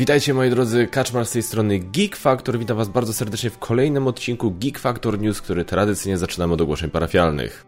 Witajcie moi drodzy, Kaczmar z tej strony Geek Factor. Witam was bardzo serdecznie w kolejnym odcinku Geek Factor News, który tradycyjnie zaczynamy od ogłoszeń parafialnych.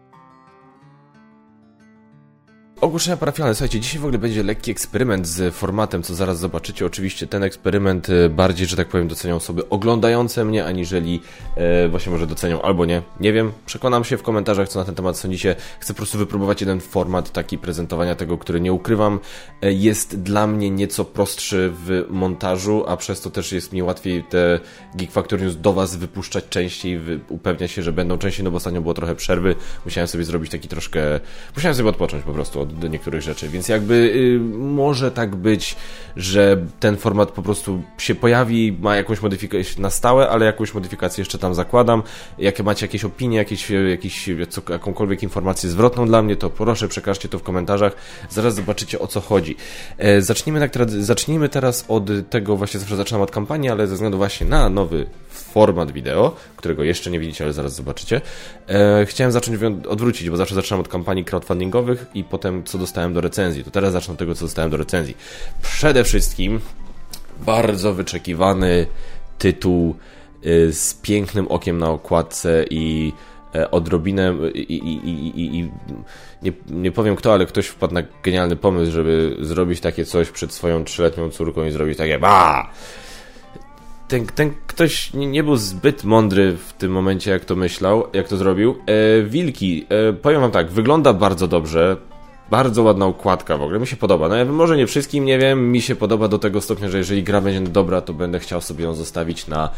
Ogłoszenia parafialne. Słuchajcie, dzisiaj w ogóle będzie lekki eksperyment z formatem, co zaraz zobaczycie. Oczywiście ten eksperyment e, bardziej, że tak powiem, docenią osoby oglądające mnie, aniżeli e, właśnie może docenią albo nie. Nie wiem, przekonam się w komentarzach, co na ten temat sądzicie. Chcę po prostu wypróbować jeden format taki prezentowania tego, który nie ukrywam, e, jest dla mnie nieco prostszy w montażu, a przez to też jest mi łatwiej te Geek Factor News do Was wypuszczać częściej, upewniać się, że będą częściej, no bo ostatnio było trochę przerwy. Musiałem sobie zrobić taki troszkę... Musiałem sobie odpocząć po prostu od do niektórych rzeczy, więc jakby y, może tak być, że ten format po prostu się pojawi, ma jakąś modyfikację na stałe, ale jakąś modyfikację jeszcze tam zakładam. Jak macie jakieś opinie, jakieś, jakieś jakąkolwiek informację zwrotną dla mnie, to proszę przekażcie to w komentarzach, zaraz zobaczycie o co chodzi. E, zacznijmy, tak, zacznijmy teraz od tego, właśnie zawsze zaczynam od kampanii, ale ze względu właśnie na nowy format wideo, którego jeszcze nie widzicie, ale zaraz zobaczycie. E, chciałem zacząć odwrócić, bo zawsze zaczynam od kampanii crowdfundingowych i potem co dostałem do recenzji. To teraz zacznę od tego, co dostałem do recenzji. Przede wszystkim bardzo wyczekiwany tytuł y, z pięknym okiem na okładce i e, odrobinę i, i, i, i, nie, nie powiem kto, ale ktoś wpadł na genialny pomysł, żeby zrobić takie coś przed swoją trzyletnią córką i zrobić takie ba! Ten, ten ktoś nie, nie, był zbyt mądry w tym momencie, jak to myślał, jak to zrobił. E, wilki, e, powiem wam tak, wygląda bardzo dobrze. Bardzo ładna układka w ogóle, mi się podoba. No ja może nie wszystkim, nie wiem, mi się podoba do tego stopnia, że jeżeli gra będzie dobra, to będę chciał sobie ją zostawić na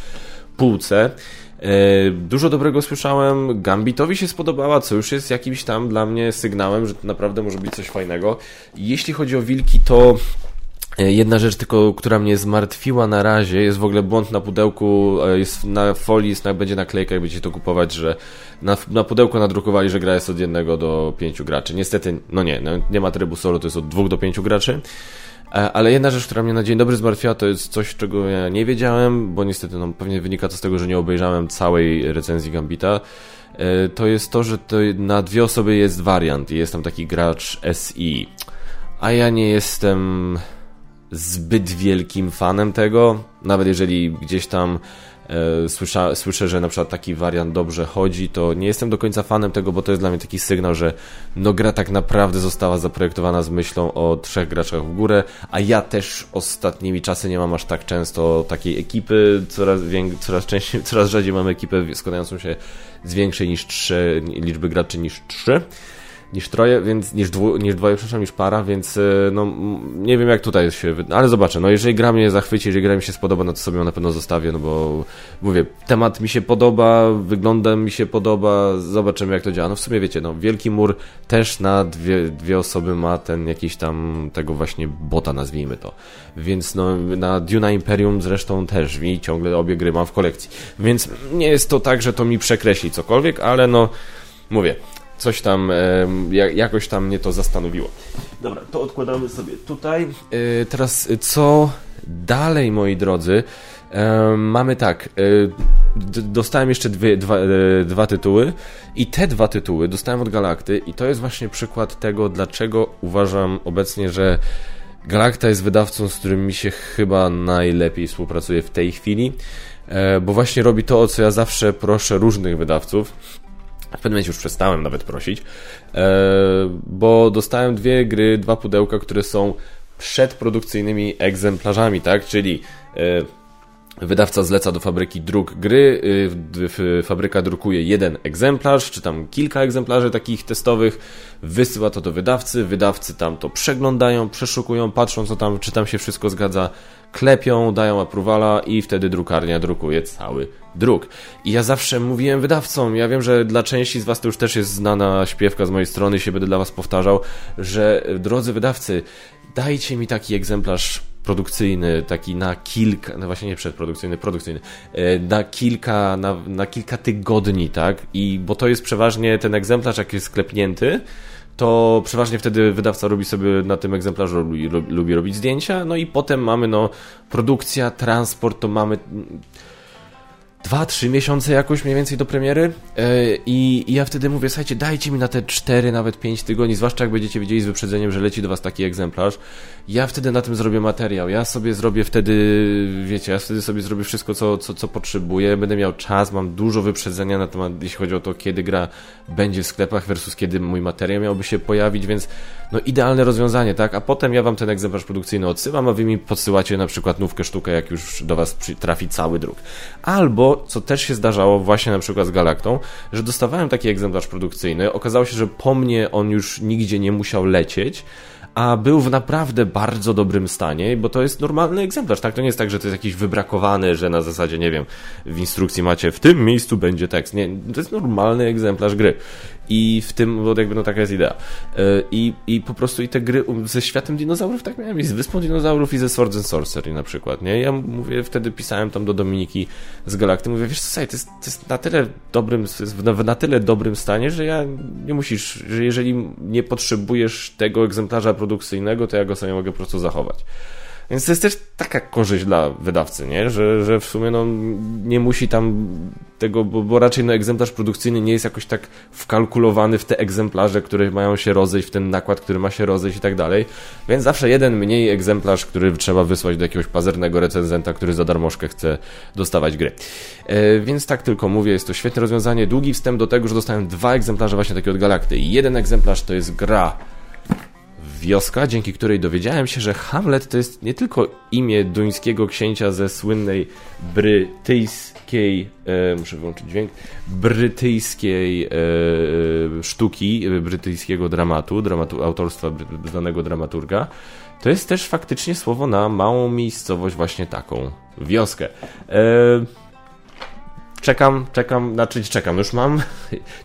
półce. E, dużo dobrego słyszałem, Gambitowi się spodobała, co już jest jakimś tam dla mnie sygnałem, że to naprawdę może być coś fajnego. Jeśli chodzi o wilki, to jedna rzecz tylko, która mnie zmartwiła na razie, jest w ogóle błąd na pudełku, e, jest na folii, jest, będzie naklejka, jak będziecie to kupować, że na, na pudełku nadrukowali, że gra jest od jednego do pięciu graczy. Niestety, no nie, no, nie ma trybu solo, to jest od dwóch do pięciu graczy. E, ale jedna rzecz, która mnie na dzień dobry zmartwiła, to jest coś, czego ja nie wiedziałem, bo niestety no, pewnie wynika to z tego, że nie obejrzałem całej recenzji Gambita. To jest to, że to na dwie osoby jest wariant i jest tam taki gracz SI. A ja nie jestem zbyt wielkim fanem tego, nawet jeżeli gdzieś tam e, słysza, słyszę, że na przykład taki wariant dobrze chodzi, to nie jestem do końca fanem tego, bo to jest dla mnie taki sygnał, że no gra tak naprawdę została zaprojektowana z myślą o trzech graczach w górę, a ja też ostatnimi czasy nie mam aż tak często takiej ekipy, coraz, coraz częściej, coraz rzadziej mam ekipę składającą się z większej niż trzy liczby graczy niż trzy niż troje, więc niż, dwu, niż dwoje, przepraszam, niż para, więc e, no nie wiem jak tutaj się, ale zobaczę, no jeżeli gra mnie zachwyci, jeżeli gra mi się spodoba, no to sobie ją na pewno zostawię, no bo mówię, temat mi się podoba, wygląda mi się podoba, zobaczymy jak to działa, no w sumie wiecie, no Wielki Mur też na dwie, dwie osoby ma ten jakiś tam tego właśnie bota, nazwijmy to, więc no na Duna Imperium zresztą też i ciągle obie gry mam w kolekcji, więc nie jest to tak, że to mi przekreśli cokolwiek, ale no mówię, coś tam, jakoś tam mnie to zastanowiło. Dobra, to odkładamy sobie tutaj. E, teraz co dalej, moi drodzy? Mamy tak, e, dostałem jeszcze dwie, dwa, e, dwa tytuły i te dwa tytuły dostałem od Galakty i to jest właśnie przykład tego, dlaczego uważam obecnie, że Galakta jest wydawcą, z którym mi się chyba najlepiej współpracuje w tej chwili, bo właśnie robi to, o co ja zawsze proszę różnych wydawców, w pewnym momencie już przestałem nawet prosić, e, bo dostałem dwie gry, dwa pudełka, które są przedprodukcyjnymi egzemplarzami, tak? Czyli e, wydawca zleca do fabryki druk gry, e, fabryka drukuje jeden egzemplarz, czy tam kilka egzemplarzy takich testowych, wysyła to do wydawcy, wydawcy tam to przeglądają, przeszukują, patrzą co tam, czy tam się wszystko zgadza, klepią, dają apruwala i wtedy drukarnia drukuje cały druk. I ja zawsze mówiłem wydawcom, ja wiem, że dla części z Was to już też jest znana śpiewka z mojej strony, się będę dla Was powtarzał, że drodzy wydawcy, dajcie mi taki egzemplarz produkcyjny, taki na kilka, no właśnie nie przedprodukcyjny, produkcyjny, e, na kilka, na, na kilka tygodni, tak? I bo to jest przeważnie ten egzemplarz, jak jest sklepnięty, to przeważnie wtedy wydawca robi sobie na tym egzemplarzu, lubi, lubi robić zdjęcia, no i potem mamy no produkcja, transport, to mamy 2-3 miesiące jakoś mniej więcej do premiery I, i ja wtedy mówię, słuchajcie, dajcie mi na te 4, nawet 5 tygodni, zwłaszcza jak będziecie wiedzieli z wyprzedzeniem, że leci do was taki egzemplarz. Ja wtedy na tym zrobię materiał, ja sobie zrobię wtedy, wiecie, ja wtedy sobie zrobię wszystko, co, co, co potrzebuję, będę miał czas, mam dużo wyprzedzenia na temat, jeśli chodzi o to, kiedy gra będzie w sklepach versus kiedy mój materiał miałby się pojawić, więc no idealne rozwiązanie, tak? A potem ja wam ten egzemplarz produkcyjny odsyłam, a wy mi podsyłacie na przykład nówkę sztukę, jak już do was trafi cały druk. Albo, co też się zdarzało właśnie na przykład z Galaktą, że dostawałem taki egzemplarz produkcyjny, okazało się, że po mnie on już nigdzie nie musiał lecieć, a był w naprawdę bardzo dobrym stanie, bo to jest normalny egzemplarz, tak? To nie jest tak, że to jest jakiś wybrakowany, że na zasadzie, nie wiem, w instrukcji macie w tym miejscu będzie tekst. Nie, to jest normalny egzemplarz gry. I w tym, bo jakby no taka jest idea. E, I, I po prostu i te gry ze światem dinozaurów tak miałem i z Wyspą Dinozaurów i ze Swords and Sorcery na przykład, nie? Ja mówię, wtedy pisałem tam do Dominiki z Galakty, mówię, wiesz co, to jest, to jest na tyle dobrym, w na tyle dobrym stanie, że ja nie musisz, że jeżeli nie potrzebujesz tego egzemplarza produkcyjnego, to ja go sobie mogę po prostu zachować. Więc to jest też taka korzyść dla wydawcy, nie? Że, że w sumie no, nie musi tam tego, bo, bo raczej no, egzemplarz produkcyjny nie jest jakoś tak wkalkulowany w te egzemplarze, które mają się rozejść, w ten nakład, który ma się rozejść i tak dalej. Więc zawsze jeden mniej egzemplarz, który trzeba wysłać do jakiegoś pazernego recenzenta, który za darmożkę chce dostawać gry. E, więc tak tylko mówię, jest to świetne rozwiązanie. Długi wstęp do tego, że dostałem dwa egzemplarze właśnie takiego od Galakty. Jeden egzemplarz to jest gra wioska, dzięki której dowiedziałem się, że Hamlet to jest nie tylko imię duńskiego księcia ze słynnej brytyjskiej, e, muszę wyłączyć dźwięk, brytyjskiej e, sztuki, brytyjskiego dramatu, dramatu autorstwa znanego dramaturga. To jest też faktycznie słowo na małą miejscowość, właśnie taką wioskę. E, czekam, czekam, znaczy czekam, już mam.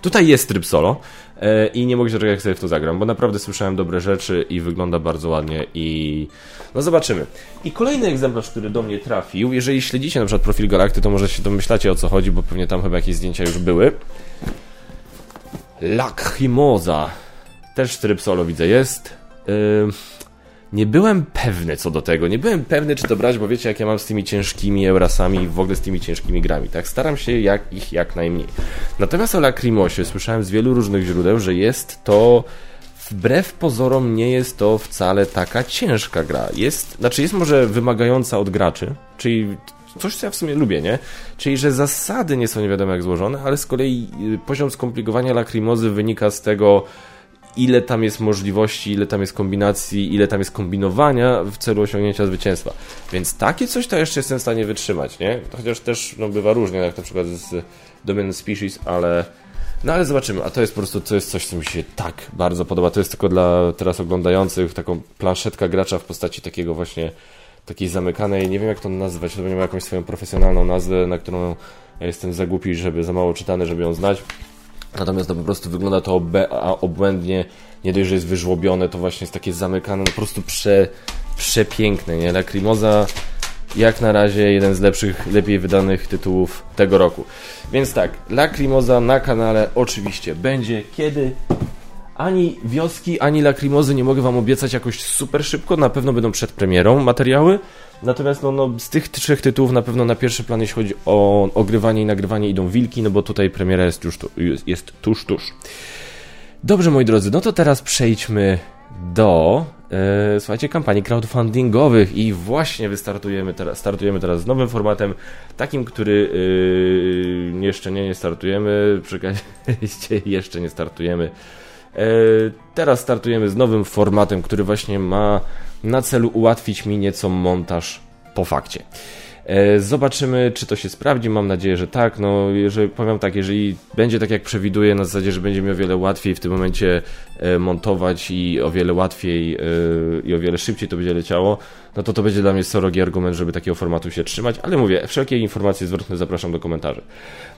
Tutaj jest tryb solo e, i nie mogę się czekać, jak sobie w to zagram, bo naprawdę słyszałem dobre rzeczy i wygląda bardzo ładnie i no zobaczymy. I kolejny egzemplarz, który do mnie trafił, jeżeli śledzicie na przykład profil Galakty, to może się domyślacie o co chodzi, bo pewnie tam chyba jakieś zdjęcia już były. Lacrimosa. Też tryb solo widzę jest. Yy nie byłem pewny co do tego. Nie byłem pewny, czy to brać, bo wiecie, jak ja mam z tymi ciężkimi Eurasami w ogóle z tymi ciężkimi grami. Tak, staram się jak, ich jak najmniej. Natomiast o Lacrimosie słyszałem z wielu różnych źródeł, że jest to wbrew pozorom nie jest to wcale taka ciężka gra. Jest, znaczy jest może wymagająca od graczy, czyli coś, co ja w sumie lubię, nie? Czyli, że zasady nie są nie wiadomo jak złożone, ale z kolei y, poziom skomplikowania Lacrimozy wynika z tego, ile tam jest możliwości, ile tam jest kombinacji, ile tam jest kombinowania w celu osiągnięcia zwycięstwa. Więc takie coś to jeszcze jestem w stanie wytrzymać, nie? Chociaż też no, bywa różnie, jak na przykład z Dominant Species, ale no ale zobaczymy, a to jest po prostu, to jest coś, co mi się tak bardzo podoba. To jest tylko dla teraz oglądających taką planszetka gracza w postaci takiego właśnie, takiej zamykanej, nie wiem jak to nazwać, to będzie miał jakąś swoją profesjonalną nazwę, na którą ja jestem za głupi, żeby za mało czytane, żeby ją znać. Natomiast to po prostu wygląda to obłędnie, nie dość, że jest wyżłobione, to właśnie jest takie zamykane, no po prostu prze, przepiękne, nie? Lacrimosa jak na razie jeden z lepszych, lepiej wydanych tytułów tego roku. Więc tak, Lacrimosa na kanale oczywiście będzie. Kiedy? Ani wioski, ani Lacrimozy nie mogę Wam obiecać jakoś super szybko, na pewno będą przed premierą materiały. Natomiast no, no, z tych trzech tytułów na pewno na pierwszy plan, jeśli chodzi o ogrywanie i nagrywanie, idą wilki, no bo tutaj premiera jest, już, jest, jest tuż, tuż. Dobrze, moi drodzy, no to teraz przejdźmy do e, słuchajcie, kampanii crowdfundingowych i właśnie wystartujemy teraz, startujemy teraz z nowym formatem, takim, który e, jeszcze nie, nie startujemy, przekaźcie, jeszcze nie startujemy. E, teraz startujemy z nowym formatem, który właśnie ma na celu ułatwić mi nieco montaż po fakcie. E, zobaczymy, czy to się sprawdzi. Mam nadzieję, że tak. No, jeżeli, powiem tak, jeżeli będzie tak jak przewiduję, na zasadzie, że będzie mi o wiele łatwiej w tym momencie e, montować i o wiele łatwiej i o wiele szybciej to będzie leciało, no to to będzie dla mnie sorogi argument, żeby takiego formatu się trzymać. Ale mówię, wszelkie informacje zwrotne zapraszam do komentarzy.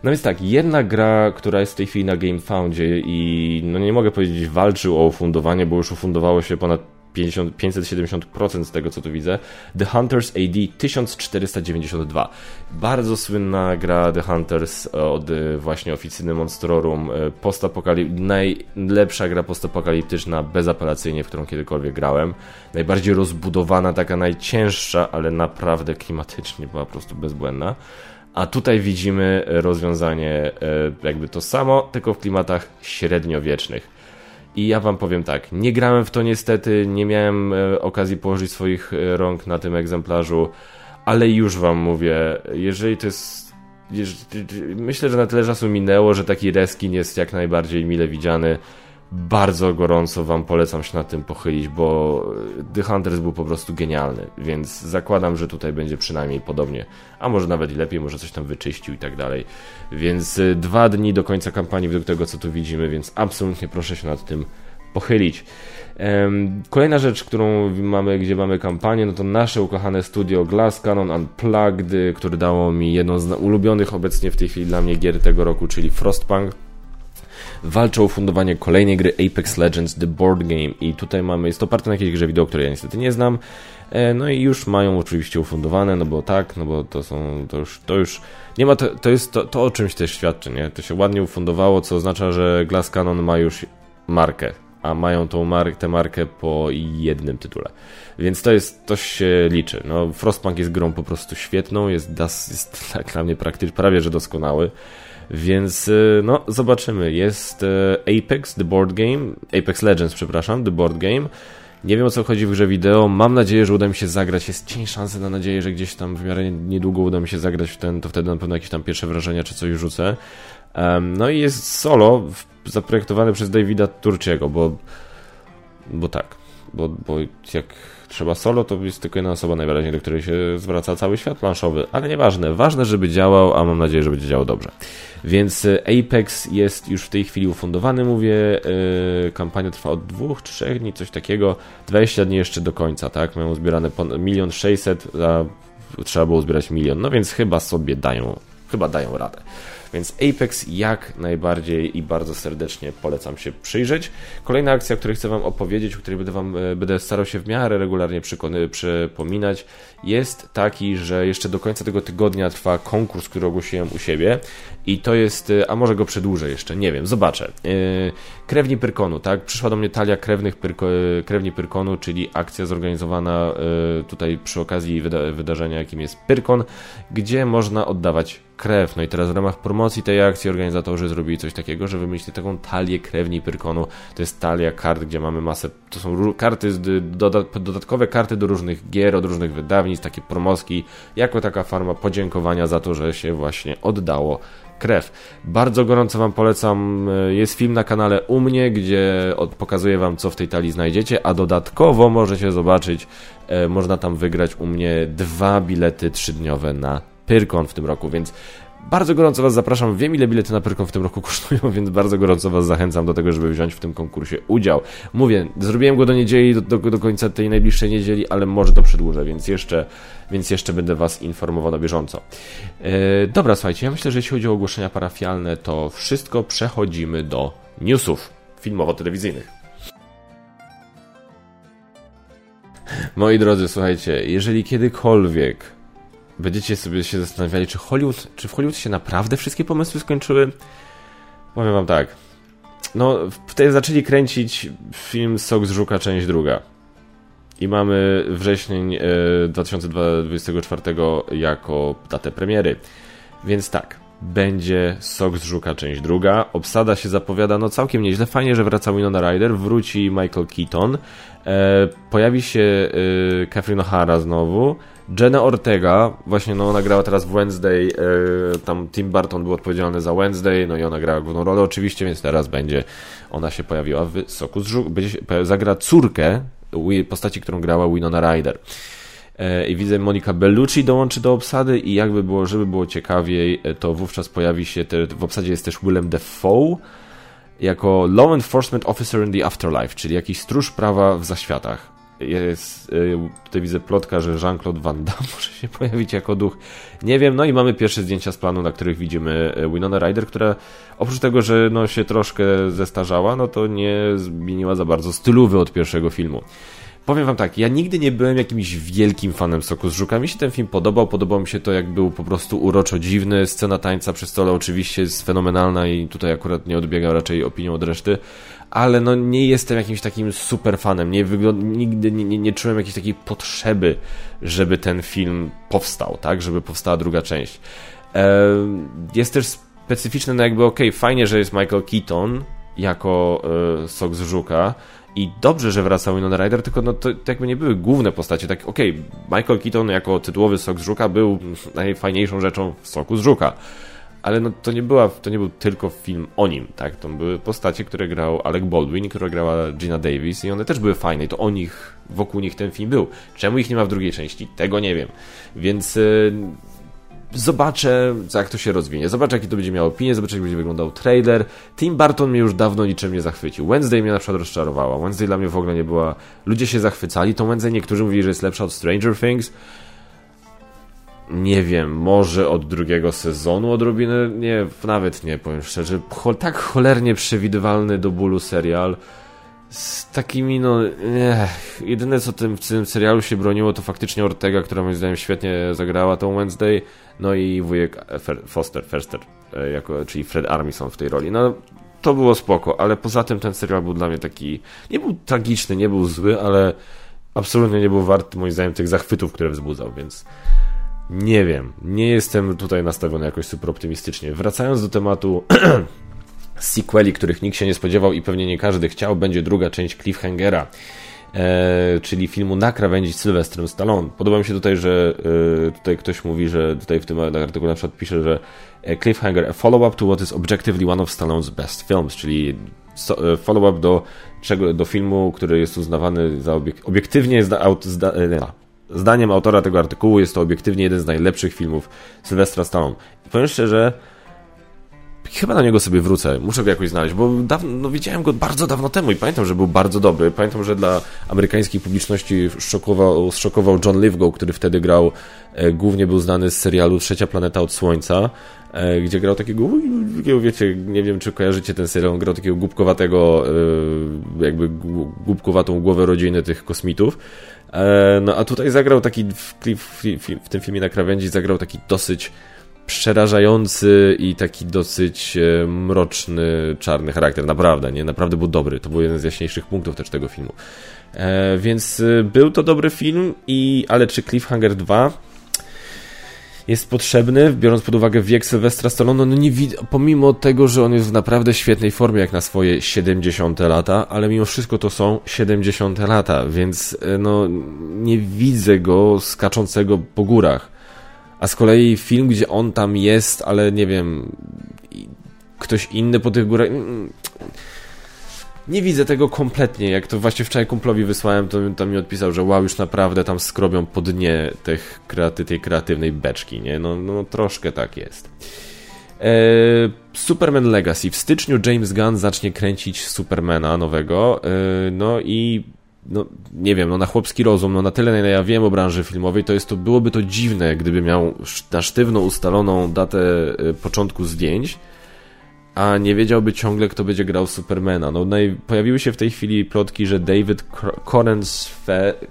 No więc tak, jedna gra, która jest w tej chwili na GameFoundzie i no nie mogę powiedzieć walczył o ufundowanie, bo już ufundowało się ponad 50, 570% z tego, co tu widzę. The Hunters AD 1492. Bardzo słynna gra The Hunters od e, właśnie oficyny Monstrorum. E, postapokalip... Najlepsza gra postapokaliptyczna bezapelacyjnie, w którą kiedykolwiek grałem. Najbardziej rozbudowana, taka najcięższa, ale naprawdę klimatycznie była po prostu bezbłędna. A tutaj widzimy rozwiązanie e, jakby to samo, tylko w klimatach średniowiecznych. I ja wam powiem tak, nie grałem w to niestety, nie miałem e, okazji położyć swoich e, rąk na tym egzemplarzu, ale już wam mówię, jeżeli to jest... Myślę, że na tyle czasu minęło, że taki reskin jest jak najbardziej mile widziany bardzo gorąco Wam polecam się na tym pochylić, bo The Hunters był po prostu genialny, więc zakładam, że tutaj będzie przynajmniej podobnie, a może nawet i lepiej, może coś tam wyczyścił i tak dalej. Więc y, dwa dni do końca kampanii według tego, co tu widzimy, więc absolutnie proszę się nad tym pochylić. Kolejna rzecz, którą mamy, gdzie mamy kampanię, no to nasze ukochane studio Glass Cannon Unplugged, które dało mi jedną z ulubionych obecnie w tej chwili dla mnie gier tego roku, czyli Frostpunk walczą o fundowanie kolejnej gry Apex Legends The Board Game i tutaj mamy, jest to oparte na jakiejś grze wideo, której ja niestety nie znam, e, no i już mają oczywiście ufundowane, no bo tak, no bo to są, to już, to już nie ma, to, to jest to, to o czymś też świadczy, nie? To się ładnie ufundowało, co oznacza, że Glass Cannon ma już markę, a mają tą mar tę markę po jednym tytule. Więc to jest, to się liczy. No, Frostpunk jest grą po prostu świetną, jest, das, jest dla mnie praktycznie prawie, że doskonały. Więc y, no, zobaczymy. Jest y, Apex, The Board Game, Apex Legends, przepraszam, The Board Game. Nie wiem o co chodzi w grze wideo. Mam nadzieję, że uda mi się zagrać. Jest cień szansy na nadzieję, że gdzieś tam w miarę niedługo uda mi się zagrać w ten, to wtedy na pewno jakieś tam pierwsze wrażenia czy coś rzucę. Um, no i jest solo zaprojektowany przez Davida Turciego, bo bo tak, bo, bo jak trzeba solo, to jest tylko jedna osoba najwyraźniej, do której się zwraca cały świat planszowy, ale nieważne. Ważne, żeby działał, a mam nadzieję, że będzie działał dobrze. Więc e, Apex jest już w tej chwili ufundowany, mówię. Yy, kampania trwa od dwóch, trzech dni, coś takiego. 20 dni jeszcze do końca, tak? Mają zbierane milion sześćset, a trzeba było zbierać milion. No więc chyba sobie dają, chyba dają radę. Więc Apex jak najbardziej i bardzo serdecznie polecam się przyjrzeć. Kolejna akcja, o której chcę Wam opowiedzieć, o której będę, wam, e, będę starał się w miarę regularnie przypominać, jest taki, że jeszcze do końca tego tygodnia trwa konkurs, który ogłosiłem u siebie i to jest, e, a może go przedłużę jeszcze, nie wiem, zobaczę. E, krewni Pyrkonu, tak? Przyszła do mnie talia krewnych Pyrko, Krewni Pyrkonu, czyli akcja zorganizowana tutaj przy okazji wyda wydarzenia, jakim jest Pyrkon, gdzie można oddawać krew. No i teraz w ramach promocji tej akcji organizatorzy zrobili coś takiego, że wymyślili taką talię krewni Pyrkonu. To jest talia kart, gdzie mamy masę, to są karty, dodatkowe karty do różnych gier, od różnych wydawnictw, takie promoski, jako taka forma podziękowania za to, że się właśnie oddało krew. Bardzo gorąco Wam polecam. Jest film na kanale u mnie, gdzie pokazuję Wam, co w tej talii znajdziecie, a dodatkowo możecie zobaczyć, e, można tam wygrać u mnie dwa bilety trzydniowe na Pyrkon w tym roku, więc bardzo gorąco Was zapraszam. Wiem, ile bilety na Pyrkon w tym roku kosztują, więc bardzo gorąco Was zachęcam do tego, żeby wziąć w tym konkursie udział. Mówię, zrobiłem go do niedzieli, do, do, do końca tej najbliższej niedzieli, ale może to przedłużę, więc jeszcze, więc jeszcze będę Was informował na bieżąco. E, dobra, słuchajcie, ja myślę, że jeśli chodzi o ogłoszenia parafialne, to wszystko przechodzimy do newsów filmowo-telewizyjnych. Moi drodzy, słuchajcie, jeżeli kiedykolwiek będziecie sobie się zastanawiali, czy Hollywood, czy w Hollywood się naprawdę wszystkie pomysły skończyły? Powiem wam tak. No, wtedy zaczęli kręcić film Sok z Żuka, część druga. I mamy wrześnień 2024 e, jako datę premiery. Więc tak, będzie Sok z Żuka, część druga. Obsada się zapowiada no całkiem nieźle. Fajnie, że wraca Winona Ryder, wróci Michael Keaton. E, pojawi się e, Catherine O'Hara znowu. Jenna Ortega, właśnie no ona grała teraz w Wednesday, e, tam Tim Burton był odpowiedzialny za Wednesday, no i ona grała główną rolę oczywiście, więc teraz będzie, ona się pojawiła w Soku z będzie, zagra córkę postaci, którą grała Winona Ryder. E, I widzę Monika Bellucci dołączy do obsady i jakby było, żeby było ciekawiej, e, to wówczas pojawi się, te, w obsadzie jest też Willem Dafoe, jako Law Enforcement Officer in the Afterlife, czyli jakiś stróż prawa w zaświatach jest, y, tutaj widzę plotka, że Jean-Claude Van Damme może się pojawić jako duch. Nie wiem, no i mamy pierwsze zdjęcia z planu, na których widzimy y, Winona Ryder, która oprócz tego, że no się troszkę zestarzała, no to nie zmieniła za bardzo stylowy od pierwszego filmu. Powiem wam tak, ja nigdy nie byłem jakimś wielkim fanem Soku z Żuka. Mi się ten film podobał, podobał mi się to, jak był po prostu uroczo dziwny. Scena tańca przy stole oczywiście jest fenomenalna i tutaj akurat nie odbiega raczej opinią od reszty, ale no nie jestem jakimś takim super fanem. Nie nigdy nie, nie, nie czułem jakiejś takiej potrzeby, żeby ten film powstał, tak? Żeby powstała druga część. Jest też specyficzne, no jakby okej, okay, fajnie, że jest Michael Keaton jako e, Sok z Żuka i dobrze, że wracał Winona Ryder, tylko no to, to jakby nie były główne postacie. Tak, okej, okay, Michael Keaton jako tytułowy Sok z Żuka był najfajniejszą rzeczą w Soku z Żuka ale no, to, nie była, to nie był tylko film o nim, tak? To były postacie, które grał Alec Baldwin, która grała Gina Davis i one też były fajne i to o nich, wokół nich ten film był. Czemu ich nie ma w drugiej części? Tego nie wiem. Więc yy, zobaczę, jak to się rozwinie. Zobaczę, jaki to będzie miał opinię, zobaczę, jak będzie wyglądał trailer. Tim Burton mnie już dawno niczym nie zachwycił. Wednesday mnie na przykład rozczarowała. Wednesday dla mnie w ogóle nie była... Ludzie się zachwycali. To Wednesday niektórzy mówili, że jest lepsza od Stranger Things nie wiem, może od drugiego sezonu odrobinę, nie, nawet nie, powiem szczerze, Cho tak cholernie przewidywalny do bólu serial, z takimi, no, nie, jedyne co tym, w tym serialu się broniło, to faktycznie Ortega, która moim zdaniem świetnie zagrała tą Wednesday, no i wujek Foster, Ferster, e, jako, czyli Fred Armisen w tej roli, no, to było spoko, ale poza tym ten serial był dla mnie taki, nie był tragiczny, nie był zły, ale absolutnie nie był wart, moim zdaniem, tych zachwytów, które wzbudzał, więc nie wiem, nie jestem tutaj nastawiony jakoś super optymistycznie. Wracając do tematu sequeli, których nikt się nie spodziewał i pewnie nie każdy chciał, będzie druga część Cliffhangera. E, czyli filmu Na krawędzi z Sylwestrem Stallone. Podoba mi się tutaj, że e, tutaj ktoś mówi, że tutaj w tym artykule na przykład pisze, że e, Cliffhanger, a follow-up to what is objectively one of Stallone's best films, czyli e, follow-up do, do filmu, który jest uznawany za obiek obiektywnie zda, zda, e, Zdaniem autora tego artykułu jest to obiektywnie jeden z najlepszych filmów Sylwestra Stallone. I powiem szczerze, chyba na niego sobie wrócę. Muszę go jakoś znaleźć, bo dawno, no widziałem go bardzo dawno temu i pamiętam, że był bardzo dobry. Pamiętam, że dla amerykańskiej publiczności szokował, szokował John Lithgow, który wtedy grał, e, głównie był znany z serialu Trzecia Planeta od Słońca, e, gdzie grał takiego, wiecie, nie wiem czy kojarzycie ten serial, on grał takiego głupkowatego, e, jakby głupkowatą głowę rodziny tych kosmitów. E, no a tutaj zagrał taki, w, w, w, tym filmie na krawędzi zagrał taki dosyć przerażający i taki dosyć e, mroczny, czarny charakter. Naprawdę, nie? Naprawdę był dobry. To był jeden z jaśniejszych punktów też tego filmu. E, więc e, był to dobry film, i ale czy Cliffhanger 2 jest potrzebny, biorąc pod uwagę wiek Sylwestra Stallone, no nie widzę, pomimo tego, że on jest w naprawdę świetnej formie jak na swoje 70 lata, ale mimo wszystko to są 70 lata, więc e, no nie widzę go skaczącego po górach. A z kolei film, gdzie on tam jest, ale nie wiem, ktoś inny po tych górach nie widzę tego kompletnie. Jak to właśnie wczoraj kumplowi wysłałem, to tam mi odpisał, że wow, już naprawdę tam skrobią po dnie tych kreaty, tej kreatywnej beczki, nie? No, no troszkę tak jest. Eee, Superman Legacy. W styczniu James Gunn zacznie kręcić Supermana nowego. Eee, no i no nie wiem, no na chłopski rozum, no na tyle, na ile ja wiem o branży filmowej, to jest to, byłoby to dziwne, gdyby miał na sztywno ustaloną datę e, początku zdjęć, a nie wiedziałby ciągle, kto będzie grał Supermana. No, naj... Pojawiły się w tej chwili plotki, że David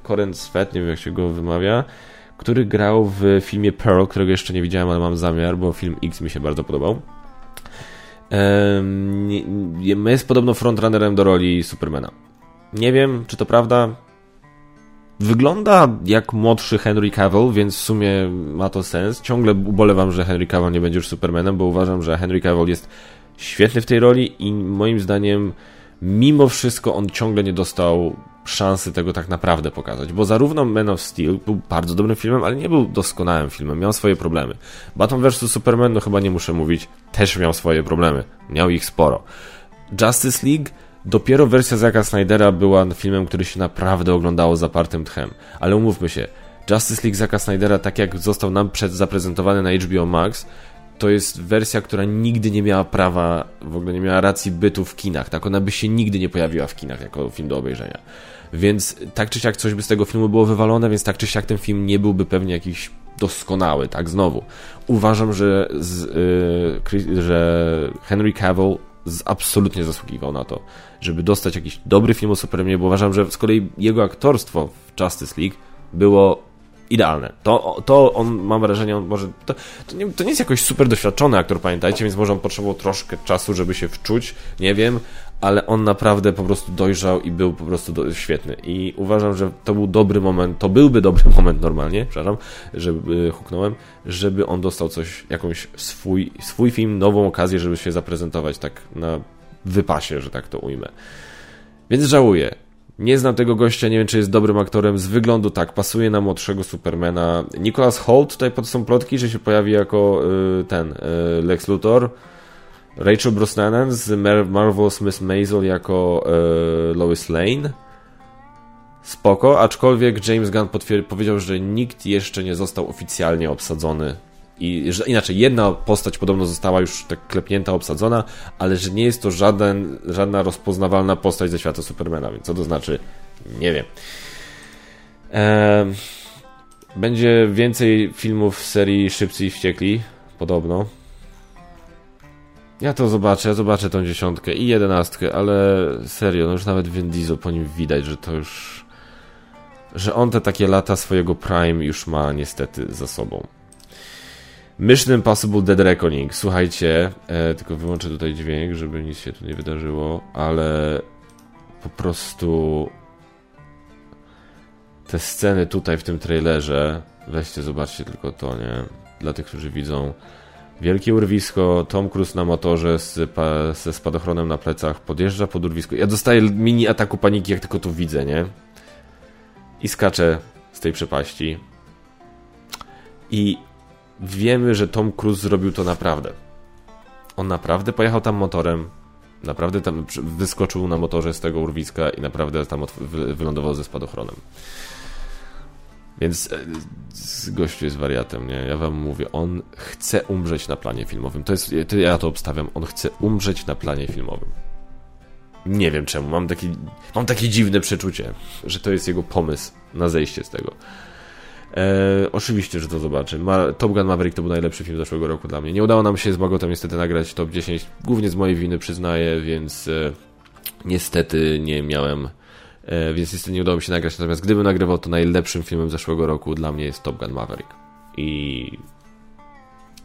Corensfet, nie wiem jak się go wymawia, który grał w filmie Pearl, którego jeszcze nie widziałem, ale mam zamiar, bo film X mi się bardzo podobał. Um, jest podobno frontrunnerem do roli Supermana. Nie wiem, czy to prawda. Wygląda jak młodszy Henry Cavill, więc w sumie ma to sens. Ciągle ubolewam, że Henry Cavill nie będzie już Supermanem, bo uważam, że Henry Cavill jest świetny w tej roli i moim zdaniem mimo wszystko on ciągle nie dostał szansy tego tak naprawdę pokazać, bo zarówno Man of Steel był bardzo dobrym filmem, ale nie był doskonałym filmem, miał swoje problemy. Batman vs Superman, no chyba nie muszę mówić, też miał swoje problemy, miał ich sporo. Justice League dopiero wersja Zacka Snydera była filmem, który się naprawdę oglądało zapartym tchem, ale umówmy się, Justice League Zacka Snydera, tak jak został nam przed zaprezentowany na HBO Max, to jest wersja, która nigdy nie miała prawa, w ogóle nie miała racji bytu w kinach. Tak, ona by się nigdy nie pojawiła w kinach jako film do obejrzenia. Więc tak czy siak coś by z tego filmu było wywalone, więc tak czy siak ten film nie byłby pewnie jakiś doskonały, tak znowu. Uważam, że, z, yy, że Henry Cavill z, absolutnie zasługiwał na to, żeby dostać jakiś dobry film o Supermanie, bo uważam, że z kolei jego aktorstwo w Justice League było idealne. To, to on, mam wrażenie, on może, to, to, nie, to nie jest jakoś super doświadczony aktor, pamiętajcie, więc może on potrzebował troszkę czasu, żeby się wczuć, nie wiem, ale on naprawdę po prostu dojrzał i był po prostu do, świetny. I uważam, że to był dobry moment, to byłby dobry moment normalnie, przepraszam, żeby huknąłem, żeby on dostał coś, jakąś swój, swój film, nową okazję, żeby się zaprezentować tak na wypasie, że tak to ujmę. Więc żałuję. Nie znam tego gościa, nie wiem czy jest dobrym aktorem. Z wyglądu tak, pasuje na młodszego Supermana. Nicholas Holt, tutaj pod są plotki, że się pojawi jako y, ten y, Lex Luthor. Rachel Brosnanan z Marvel's Miss Maisel jako y, Lois Lane. Spoko, aczkolwiek James Gunn powiedział, że nikt jeszcze nie został oficjalnie obsadzony i że inaczej, jedna postać podobno została już tak klepnięta, obsadzona, ale że nie jest to żaden, żadna rozpoznawalna postać ze świata Supermana, więc co to znaczy? Nie wiem. Eee, będzie więcej filmów w serii Szybcy i Wściekli, podobno. Ja to zobaczę, ja zobaczę tą dziesiątkę i jedenastkę, ale serio, no już nawet Vin Diesel po nim widać, że to już... że on te takie lata swojego prime już ma niestety za sobą. Mission Impossible Dead Reckoning. Słuchajcie, e, tylko wyłączę tutaj dźwięk, żeby nic się tu nie wydarzyło, ale po prostu te sceny tutaj w tym trailerze, weźcie, zobaczcie tylko to, nie? Dla tych, którzy widzą wielkie urwisko, Tom Cruise na motorze z, pa, ze spadochronem na plecach podjeżdża pod urwisko. Ja dostaję mini ataku paniki, jak tylko to widzę, nie? I skaczę z tej przepaści. I wiemy, że Tom Cruise zrobił to naprawdę. On naprawdę pojechał tam motorem, naprawdę tam wyskoczył na motorze z tego urwiska i naprawdę tam wylądował ze spadochronem. Więc e, gościu jest wariatem, nie? Ja wam mówię, on chce umrzeć na planie filmowym. To jest, ja to obstawiam, on chce umrzeć na planie filmowym. Nie wiem czemu, mam taki, mam takie dziwne przeczucie, że to jest jego pomysł na zejście z tego. E, oczywiście, że to zobaczę. Ma, Top Gun Maverick to był najlepszy film zeszłego roku dla mnie. Nie udało nam się z Magotem niestety nagrać top 10, głównie z mojej winy przyznaję, więc e, niestety nie miałem, e, więc niestety nie udało mi się nagrać. Natomiast gdybym nagrywał, to najlepszym filmem zeszłego roku dla mnie jest Top Gun Maverick. I